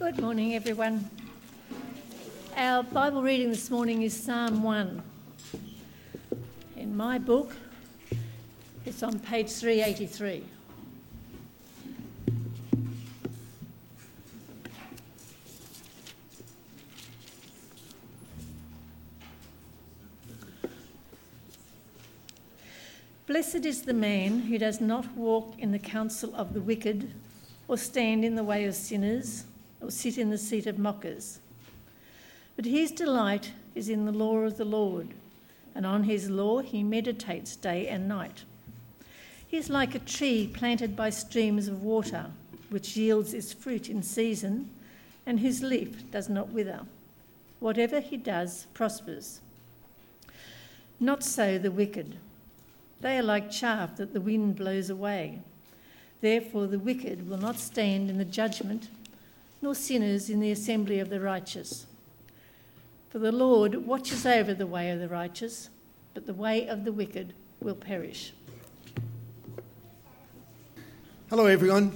Good morning, everyone. Our Bible reading this morning is Psalm 1. In my book, it's on page 383. Blessed is the man who does not walk in the counsel of the wicked, or stand in the way of sinners, or sit in the seat of mockers. But his delight is in the law of the Lord, and on his law he meditates day and night. He is like a tree planted by streams of water, which yields its fruit in season, and whose leaf does not wither. Whatever he does prospers. Not so the wicked. They are like chaff that the wind blows away. Therefore, the wicked will not stand in the judgment, nor sinners in the assembly of the righteous. For the Lord watches over the way of the righteous, but the way of the wicked will perish. Hello, everyone.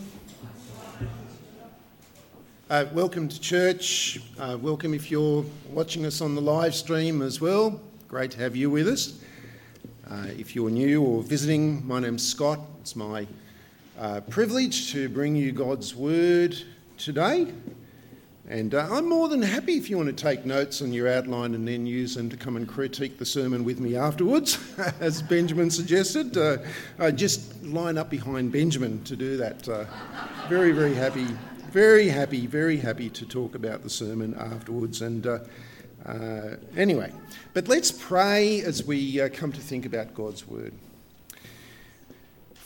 Uh, welcome to church. Uh, welcome if you're watching us on the live stream as well. Great to have you with us. Uh, if you're new or visiting, my name's Scott. It's my uh, privilege to bring you God's Word today. And uh, I'm more than happy if you want to take notes on your outline and then use them to come and critique the sermon with me afterwards, as Benjamin suggested. Uh, just line up behind Benjamin to do that. Uh, very, very happy, very happy, very happy to talk about the sermon afterwards. And uh, uh, anyway, but let's pray as we uh, come to think about God's word.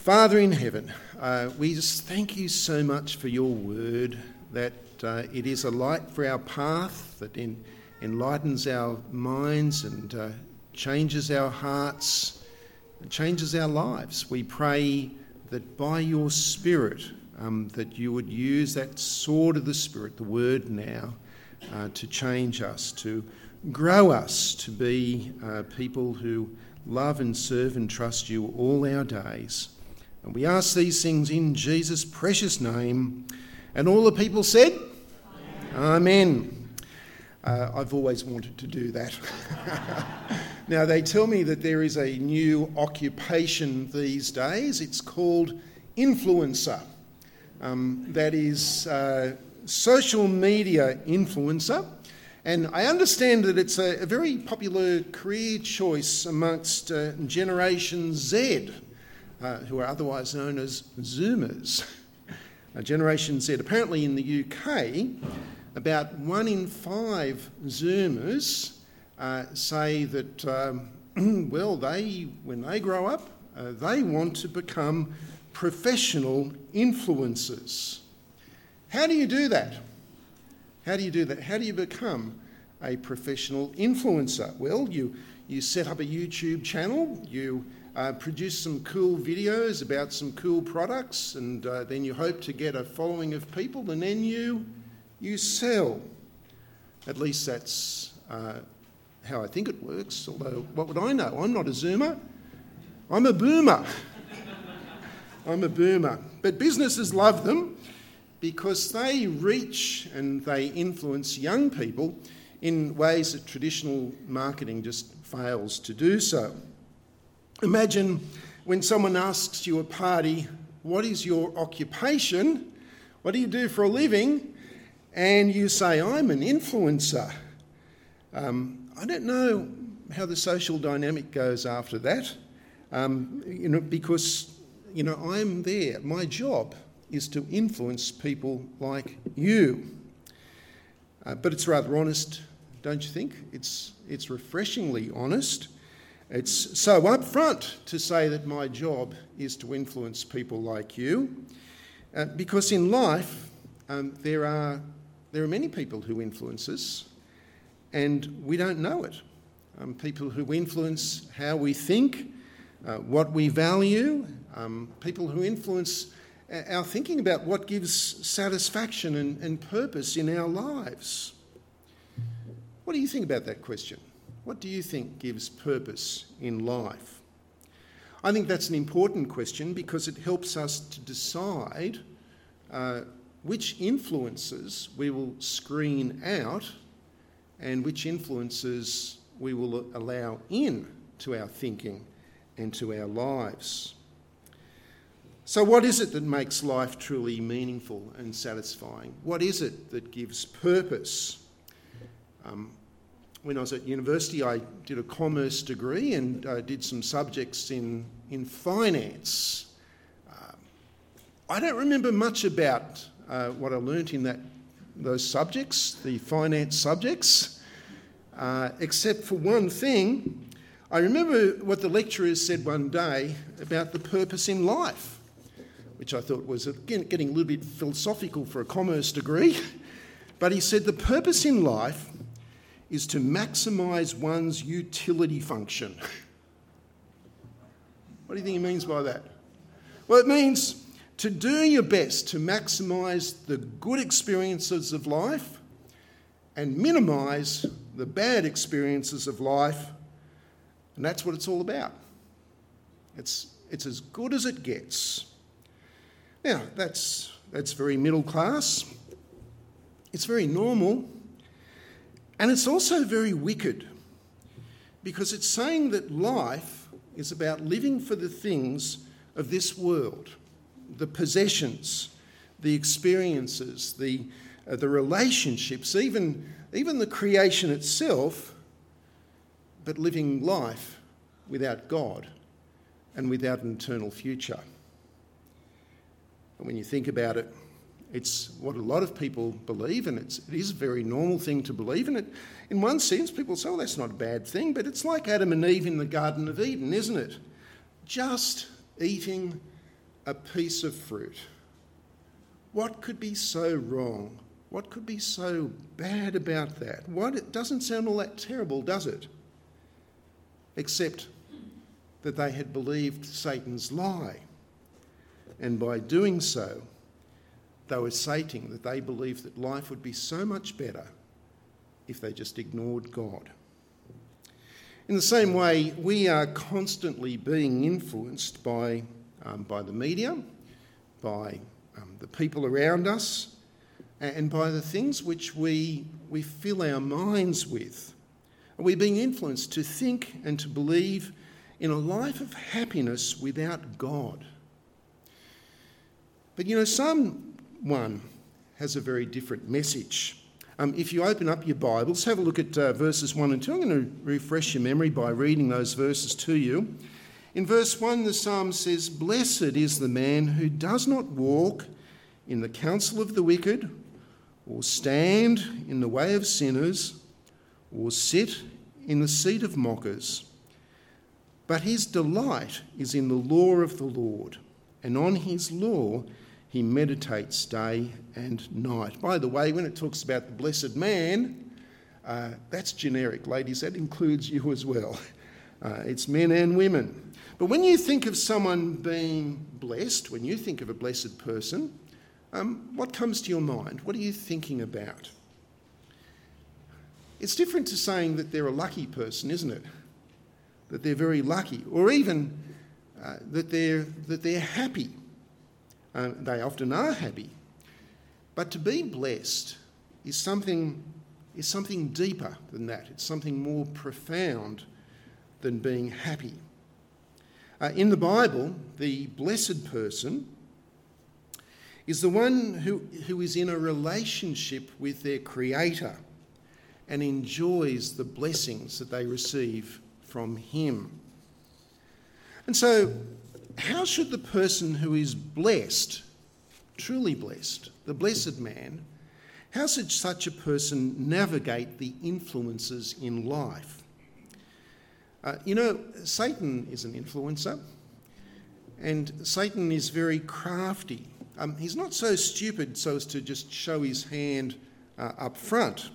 Father in heaven, uh, we just thank you so much for your word, that uh, it is a light for our path, that in, enlightens our minds and uh, changes our hearts, changes our lives. We pray that by your Spirit, um, that you would use that sword of the Spirit, the word now, uh, to change us, to grow us to be uh, people who love and serve and trust you all our days. And we ask these things in Jesus' precious name. And all the people said, Amen. Amen. Uh, I've always wanted to do that. now, they tell me that there is a new occupation these days. It's called influencer. Um, that is uh, social media influencer. And I understand that it's a, a very popular career choice amongst uh, Generation Z, uh, who are otherwise known as Zoomers. Uh, Generation Z. Apparently, in the UK, about one in five Zoomers uh, say that, um, well, they, when they grow up, uh, they want to become professional influencers. How do you do that? How do you do that? How do you become a professional influencer? Well, you, you set up a YouTube channel, you uh, produce some cool videos about some cool products, and uh, then you hope to get a following of people, and then you, you sell. At least that's uh, how I think it works, although what would I know? I'm not a Zoomer, I'm a boomer. I'm a boomer. But businesses love them because they reach and they influence young people in ways that traditional marketing just fails to do so. Imagine when someone asks you a party, What is your occupation? What do you do for a living? And you say, I'm an influencer. Um, I don't know how the social dynamic goes after that, um, you know, because you know I'm there. My job is to influence people like you. Uh, but it's rather honest, don't you think? It's, it's refreshingly honest. It's so upfront to say that my job is to influence people like you, uh, because in life um, there, are, there are many people who influence us, and we don't know it. Um, people who influence how we think, uh, what we value, um, people who influence our thinking about what gives satisfaction and, and purpose in our lives. What do you think about that question? What do you think gives purpose in life? I think that's an important question because it helps us to decide uh, which influences we will screen out and which influences we will allow in to our thinking and to our lives. So, what is it that makes life truly meaningful and satisfying? What is it that gives purpose? Um, when I was at university, I did a commerce degree and uh, did some subjects in, in finance. Uh, I don't remember much about uh, what I learnt in that, those subjects, the finance subjects, uh, except for one thing. I remember what the lecturer said one day about the purpose in life which I thought was again, getting a little bit philosophical for a commerce degree. But he said the purpose in life is to maximise one's utility function. What do you think he means by that? Well, it means to do your best to maximise the good experiences of life and minimise the bad experiences of life. And that's what it's all about. It's, it's as good as it gets. Now, that's, that's very middle class. It's very normal. And it's also very wicked because it's saying that life is about living for the things of this world, the possessions, the experiences, the, uh, the relationships, even, even the creation itself, but living life without God and without an eternal future. And when you think about it, it's what a lot of people believe, and it's, it is a very normal thing to believe. And it, in one sense, people say, well, that's not a bad thing, but it's like Adam and Eve in the Garden of Eden, isn't it? Just eating a piece of fruit. What could be so wrong? What could be so bad about that? What, it doesn't sound all that terrible, does it? Except that they had believed Satan's lie and by doing so, they were stating that they believed that life would be so much better if they just ignored God. In the same way, we are constantly being influenced by, um, by the media, by um, the people around us, and by the things which we, we fill our minds with. We're being influenced to think and to believe in a life of happiness without God. But you know, Psalm 1 has a very different message. Um, if you open up your Bibles, have a look at uh, verses 1 and 2. I'm going to refresh your memory by reading those verses to you. In verse 1, the psalm says, Blessed is the man who does not walk in the counsel of the wicked, or stand in the way of sinners, or sit in the seat of mockers. But his delight is in the law of the Lord, and on his law he meditates day and night. By the way, when it talks about the blessed man, uh, that's generic, ladies, that includes you as well. Uh, it's men and women. But when you think of someone being blessed, when you think of a blessed person, um, what comes to your mind? What are you thinking about? It's different to saying that they're a lucky person, isn't it? That they're very lucky, or even uh, that, they're, that they're happy uh, they often are happy. But to be blessed is something, is something deeper than that. It's something more profound than being happy. Uh, in the Bible, the blessed person is the one who, who is in a relationship with their Creator and enjoys the blessings that they receive from Him. And so, how should the person who is blessed, truly blessed, the blessed man, how should such a person navigate the influences in life? Uh, you know, Satan is an influencer, and Satan is very crafty. Um, he's not so stupid so as to just show his hand uh, up front.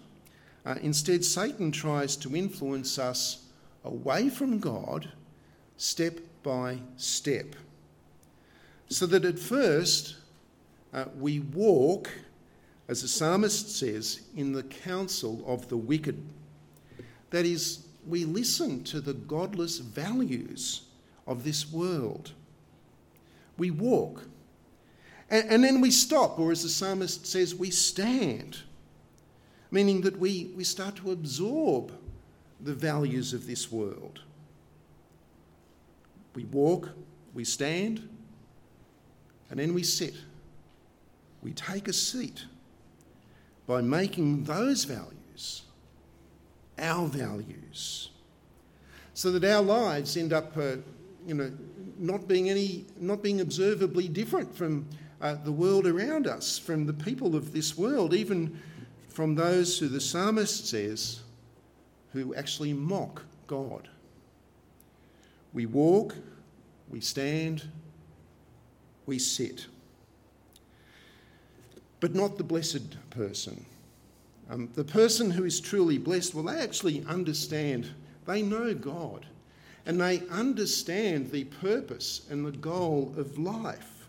Uh, instead, Satan tries to influence us away from God step by step. So that at first uh, we walk, as the psalmist says, in the counsel of the wicked. That is, we listen to the godless values of this world. We walk. And, and then we stop, or as the psalmist says, we stand, meaning that we, we start to absorb the values of this world. We walk, we stand, and then we sit. We take a seat by making those values our values so that our lives end up, uh, you know, not being any, not being observably different from uh, the world around us, from the people of this world, even from those who the psalmist says who actually mock God. We walk, we stand, we sit. But not the blessed person. Um, the person who is truly blessed, well, they actually understand, they know God, and they understand the purpose and the goal of life.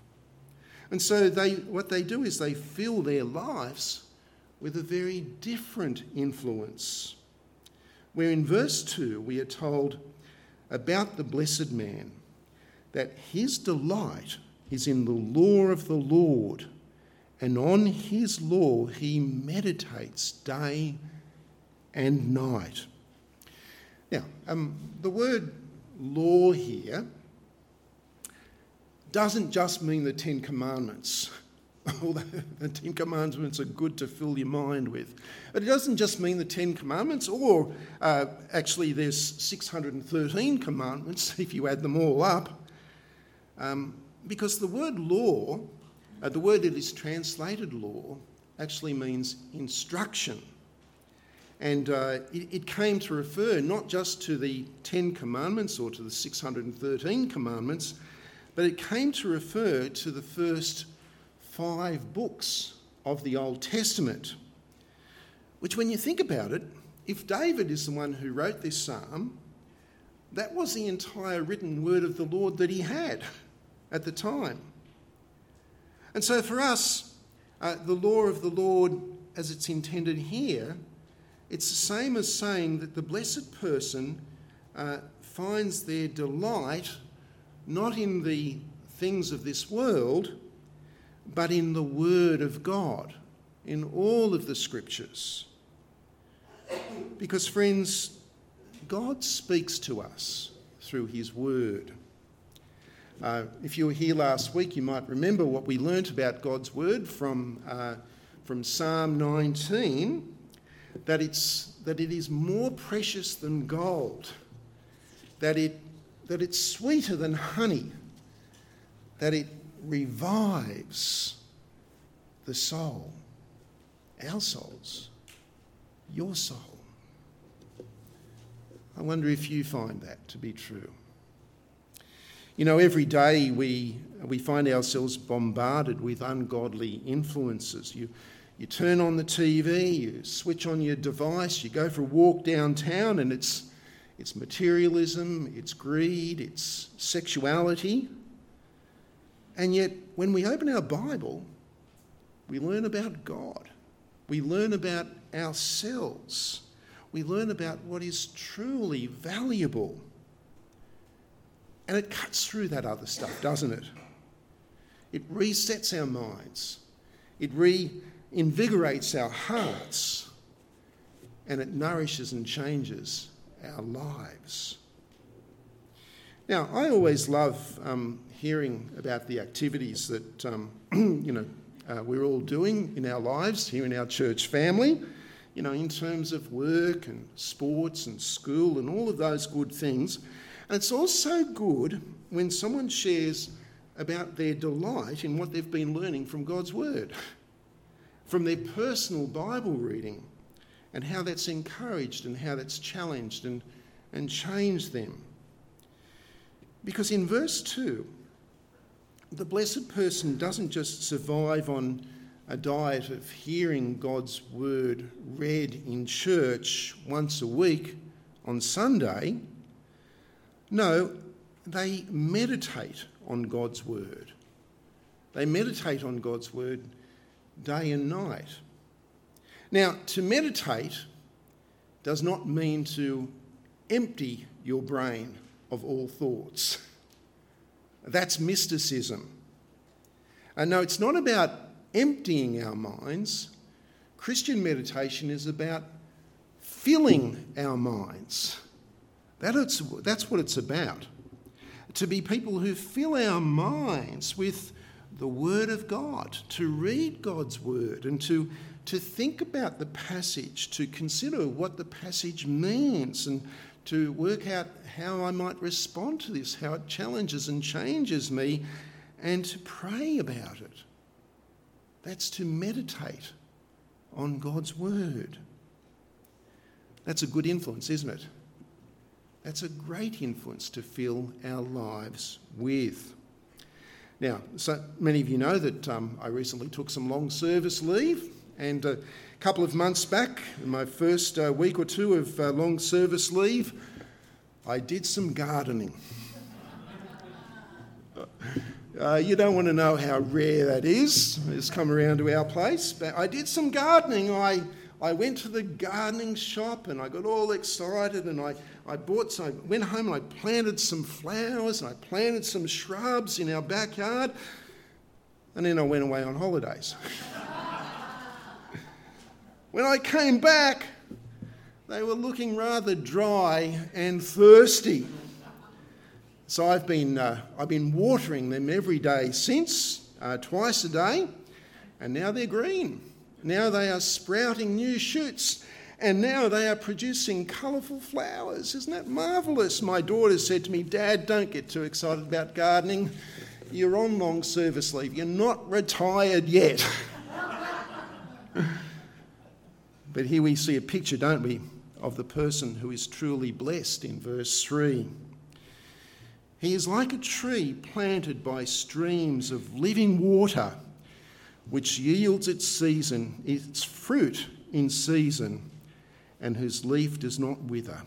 And so they, what they do is they fill their lives with a very different influence. Where in verse 2 we are told about the blessed man that his delight is in the law of the Lord and on his law he meditates day and night. Now, um, the word law here doesn't just mean the Ten Commandments, although the Ten Commandments are good to fill your mind with. But it doesn't just mean the Ten Commandments, or uh, actually, there's 613 commandments if you add them all up, um, because the word law uh, the word that is translated law actually means instruction. And uh, it, it, came to refer not just to the Ten Commandments or to the 613 commandments, but it came to refer to the first five books of the Old Testament. Which, when you think about it, if David is the one who wrote this psalm, that was the entire written word of the Lord that he had at the time. And so for us, uh, the law of the Lord, as it's intended here, it's the same as saying that the blessed person uh, finds their delight not in the things of this world, but in the Word of God, in all of the Scriptures. Because, friends, God speaks to us through His Word. Uh, if you were here last week, you might remember what we learnt about God's word from, uh, from Psalm 19 that, it's, that it is more precious than gold, that, it, that it's sweeter than honey, that it revives the soul, our souls, your soul. I wonder if you find that to be true. You know, every day we, we find ourselves bombarded with ungodly influences. You, you turn on the TV, you switch on your device, you go for a walk downtown, and it's, it's materialism, it's greed, it's sexuality. And yet, when we open our Bible, we learn about God. We learn about ourselves. We learn about what is truly valuable and it cuts through that other stuff, doesn't it? It resets our minds, it reinvigorates our hearts, and it nourishes and changes our lives. Now, I always love um, hearing about the activities that um, you know uh, we're all doing in our lives here in our church family. You know, in terms of work and sports and school and all of those good things. And it's also good when someone shares about their delight in what they've been learning from God's Word, from their personal Bible reading, and how that's encouraged and how that's challenged and, and changed them. Because in verse 2, the blessed person doesn't just survive on a diet of hearing God's word read in church once a week on Sunday. No, they meditate on God's word. They meditate on God's word day and night. Now, to meditate does not mean to empty your brain of all thoughts. That's mysticism. And no, it's not about emptying our minds. Christian meditation is about filling our minds. That it's, that's what it's about. To be people who fill our minds with the Word of God, to read God's Word and to, to think about the passage, to consider what the passage means and to work out how I might respond to this, how it challenges and changes me, and to pray about it. That's to meditate on God's Word. That's a good influence, isn't it? That's a great influence to fill our lives with. Now, so many of you know that um, I recently took some long service leave, and a couple of months back, in my first uh, week or two of uh, long service leave, I did some gardening. Uh, you don't want to know how rare that is. It's come around to our place. But I did some gardening. I, I went to the gardening shop and I got all excited and I, I bought some, I went home and I planted some flowers and I planted some shrubs in our backyard. And then I went away on holidays. when I came back, they were looking rather dry and thirsty. So I've been, uh, I've been watering them every day since, uh, twice a day, and now they're green. Now they are sprouting new shoots, and now they are producing colourful flowers. Isn't that marvellous? My daughter said to me, Dad, don't get too excited about gardening. You're on long service leave, you're not retired yet. but here we see a picture, don't we, of the person who is truly blessed in verse 3. He is like a tree planted by streams of living water, which yields its season, its fruit in season, and whose leaf does not wither.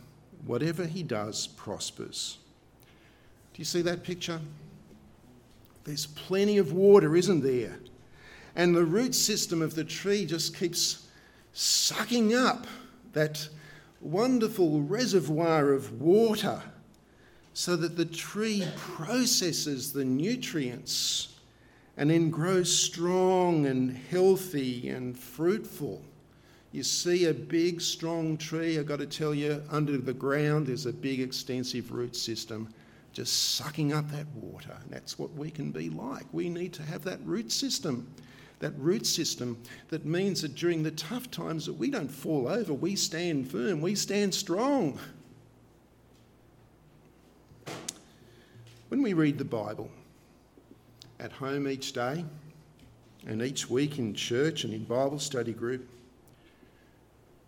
Whatever he does prospers. Do you see that picture? There's plenty of water, isn't there? And the root system of the tree just keeps sucking up that wonderful reservoir of water so that the tree processes the nutrients and then grows strong and healthy and fruitful. You see a big, strong tree, I've got to tell you, under the ground there's a big, extensive root system just sucking up that water. And that's what we can be like. We need to have that root system. That root system that means that during the tough times that we don't fall over, we stand firm, we stand strong. When we read the Bible at home each day and each week in church and in Bible study group,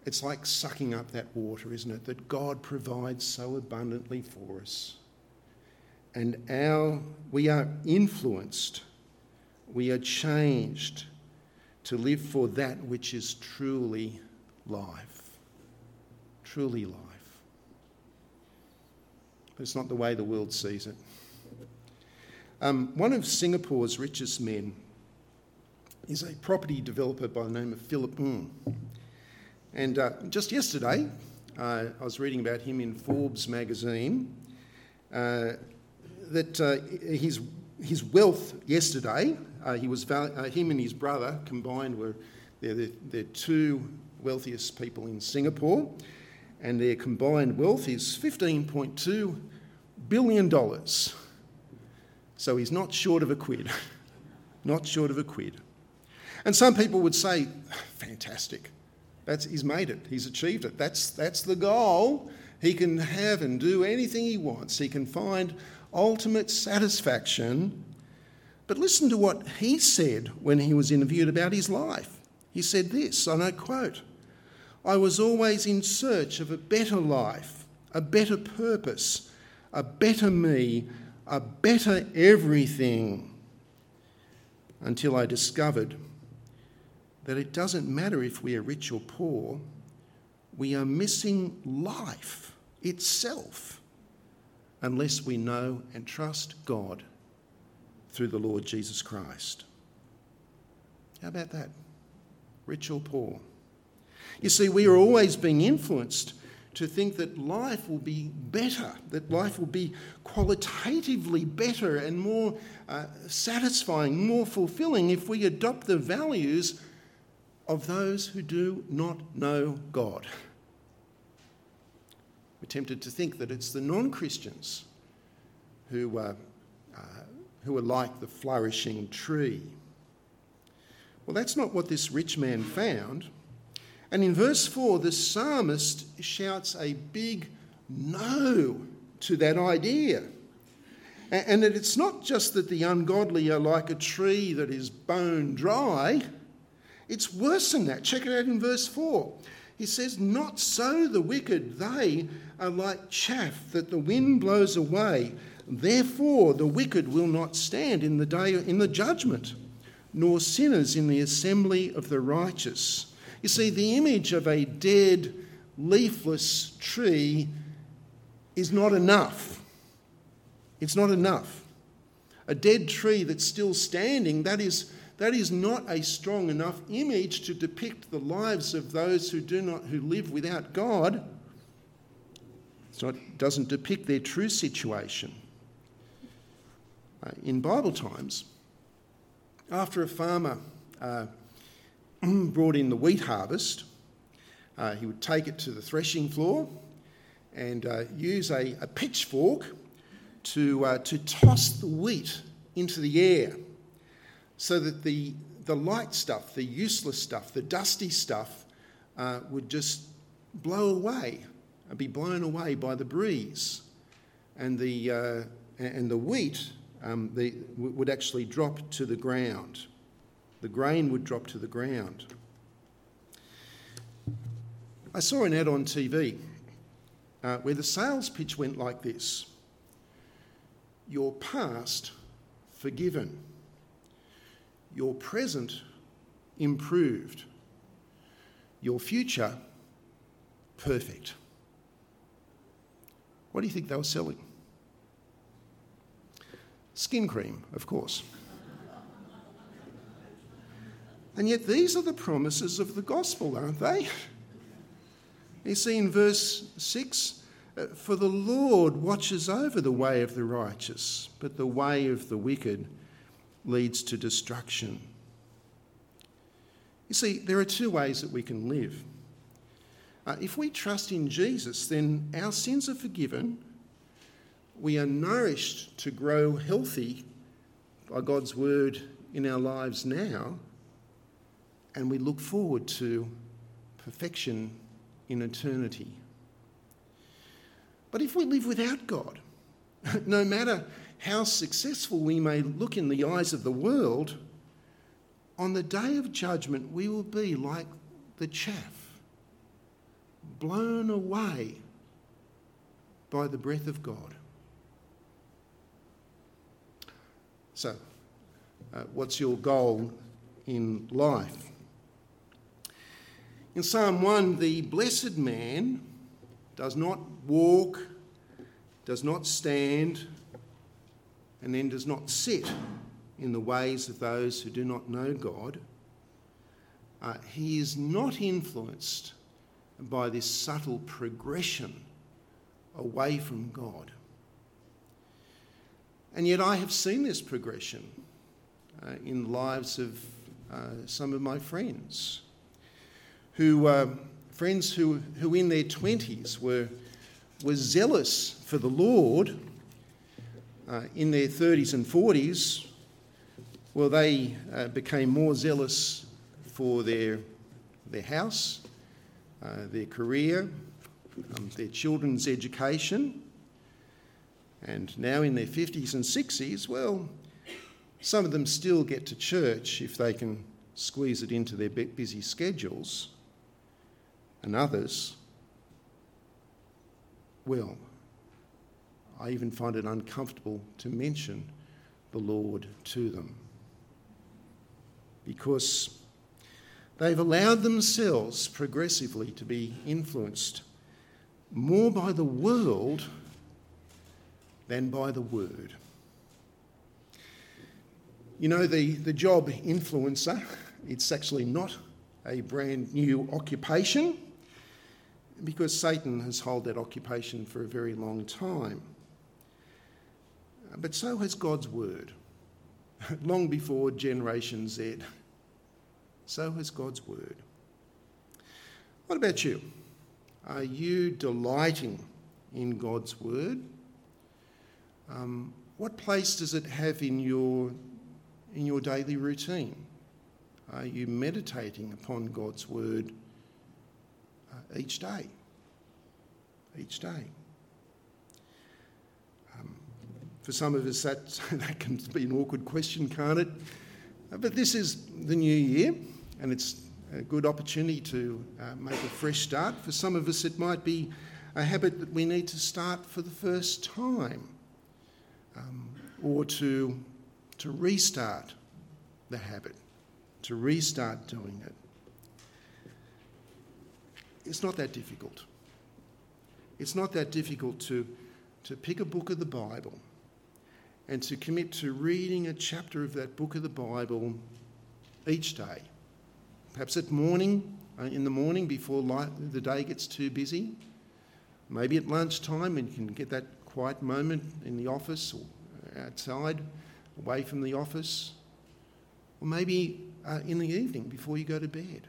it's like sucking up that water, isn't it? That God provides so abundantly for us. And our, we are influenced, we are changed to live for that which is truly life. Truly life. But it's not the way the world sees it. Um, one of Singapore's richest men is a property developer by the name of Philip Ng. And uh, just yesterday, uh, I was reading about him in Forbes magazine uh, that uh, his, his wealth yesterday, uh, he was val- uh, him and his brother combined were they're the, they're two wealthiest people in Singapore, and their combined wealth is $15.2 billion. So he's not short of a quid. not short of a quid. And some people would say, fantastic. That's, he's made it. He's achieved it. That's, that's the goal. He can have and do anything he wants. He can find ultimate satisfaction. But listen to what he said when he was interviewed about his life. He said this, and I quote I was always in search of a better life, a better purpose, a better me, a better everything until I discovered that it doesn't matter if we are rich or poor, we are missing life itself unless we know and trust God through the Lord Jesus Christ. How about that? Rich or poor? You see, we are always being influenced to think that life will be better, that life will be qualitatively better and more uh, satisfying, more fulfilling if we adopt the values of those who do not know God. We're tempted to think that it's the non Christians who, uh, uh, who are like the flourishing tree. Well, that's not what this rich man found. And in verse 4, the psalmist shouts a big no to that idea. And that it's not just that the ungodly are like a tree that is bone dry, it's worse than that. Check it out in verse 4. He says, Not so the wicked, they are like chaff that the wind blows away. Therefore, the wicked will not stand in the day in the judgment, nor sinners in the assembly of the righteous. You see, the image of a dead, leafless tree is not enough. It's not enough. A dead tree that's still standing, that is, that is not a strong enough image to depict the lives of those who do not who live without God. It doesn't depict their true situation. Uh, in Bible times, after a farmer uh, brought in the wheat harvest, uh, he would take it to the threshing floor and uh, use a, a, pitchfork to, uh, to toss the wheat into the air so that the, the light stuff, the useless stuff, the dusty stuff uh, would just blow away and be blown away by the breeze. And the, uh, and the wheat um, the, would actually drop to the ground the grain would drop to the ground. I saw an ad on TV uh, where the sales pitch went like this Your past forgiven, your present improved, your future perfect. What do you think they were selling? Skin cream, of course. And yet, these are the promises of the gospel, aren't they? You see in verse 6 uh, For the Lord watches over the way of the righteous, but the way of the wicked leads to destruction. You see, there are two ways that we can live. Uh, if we trust in Jesus, then our sins are forgiven. We are nourished to grow healthy by God's word in our lives now and we look forward to perfection in eternity. But if we live without God, no matter how successful we may look in the eyes of the world, on the day of judgment we will be like the chaff, blown away by the breath of God. So, uh, what's your goal in life? In Psalm 1, the blessed man does not walk, does not stand, and then does not sit in the ways of those who do not know God. Uh, he is not influenced by this subtle progression away from God. And yet, I have seen this progression uh, in the lives of uh, some of my friends who uh, friends who, who in their 20s were, were zealous for the Lord uh, in their 30s and 40s, well, they uh, became more zealous for their, their house, uh, their career, um, their children's education. And now in their 50s and 60s, well, some of them still get to church if they can squeeze it into their busy schedules and others, well, I even find it uncomfortable to mention the Lord to them because they've allowed themselves progressively to be influenced more by the world than by the word. You know, the, the job influencer, it's actually not a brand new occupation. because Satan has held that occupation for a very long time. But so has God's word, long before Generation Z. So has God's word. What about you? Are you delighting in God's word? Um, what place does it have in your, in your daily routine? Are you meditating upon God's word uh, each day? Each day. Um, for some of us, that, that can be an awkward question, can't it? But this is the new year, and it's a good opportunity to uh, make a fresh start. For some of us, it might be a habit that we need to start for the first time um, or to, to restart the habit, to restart doing it. It's not that difficult. It's not that difficult to, to pick a book of the Bible and to commit to reading a chapter of that book of the Bible each day. Perhaps at morning, uh, in the morning before the day gets too busy. Maybe at lunchtime and you can get that quiet moment in the office or outside, away from the office. Or maybe uh, in the evening before you go to bed.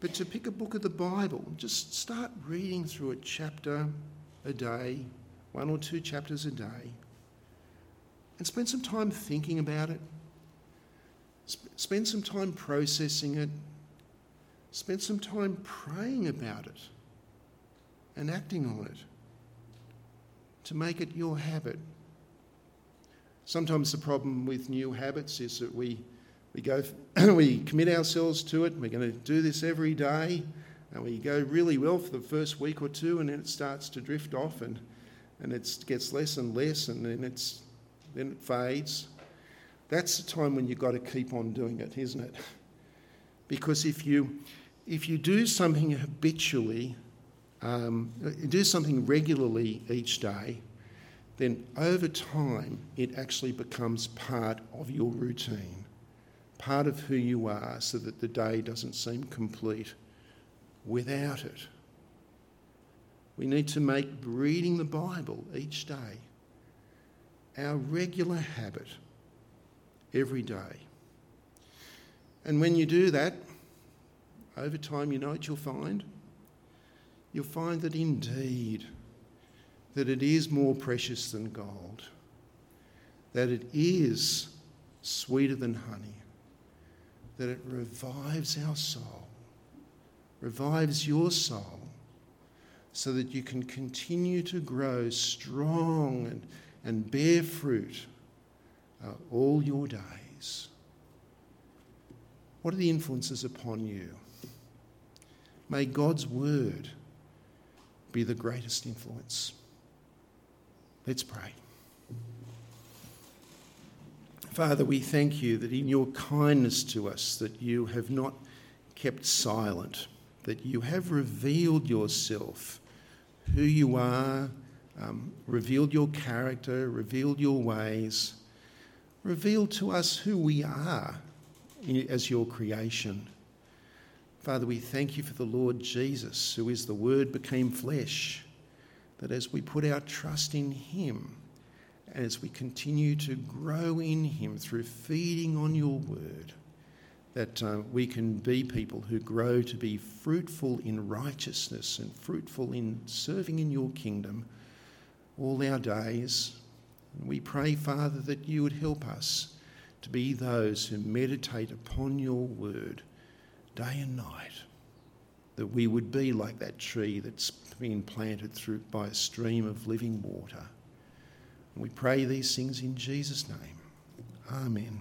But to pick a book of the Bible, just start reading through a chapter a day, one or two chapters a day, and spend some time thinking about it. Sp- spend some time processing it. Spend some time praying about it and acting on it to make it your habit. Sometimes the problem with new habits is that we, we, go, we commit ourselves to it, we're going to do this every day, and we go really well for the first week or two, and then it starts to drift off and, and it gets less and less, and then, it's, then it fades. That's the time when you've got to keep on doing it, isn't it? Because if you, if you do something habitually, um, do something regularly each day, then over time it actually becomes part of your routine, part of who you are, so that the day doesn't seem complete without it. We need to make reading the Bible each day our regular habit every day. And when you do that, over time, you know what you'll find? You'll find that indeed, that it is more precious than gold, that it is sweeter than honey, that it revives our soul, revives your soul, so that you can continue to grow strong and, and bear fruit uh, all your days. What are the influences upon you? May God's word be the greatest influence. Let's pray. Father, we thank you that in your kindness to us that you have not kept silent, that you have revealed yourself, who you are, um, revealed your character, revealed your ways, revealed to us who we are as your creation. Father, we thank you for the Lord Jesus, who is the Word became flesh, that as we put our trust in Him, as we continue to grow in Him through feeding on your Word, that uh, we can be people who grow to be fruitful in righteousness and fruitful in serving in your kingdom all our days. We pray, Father, that you would help us to be those who meditate upon your word day and night, that we would be like that tree that's been planted through by a stream of living water. And we pray these things in Jesus' name. Amen.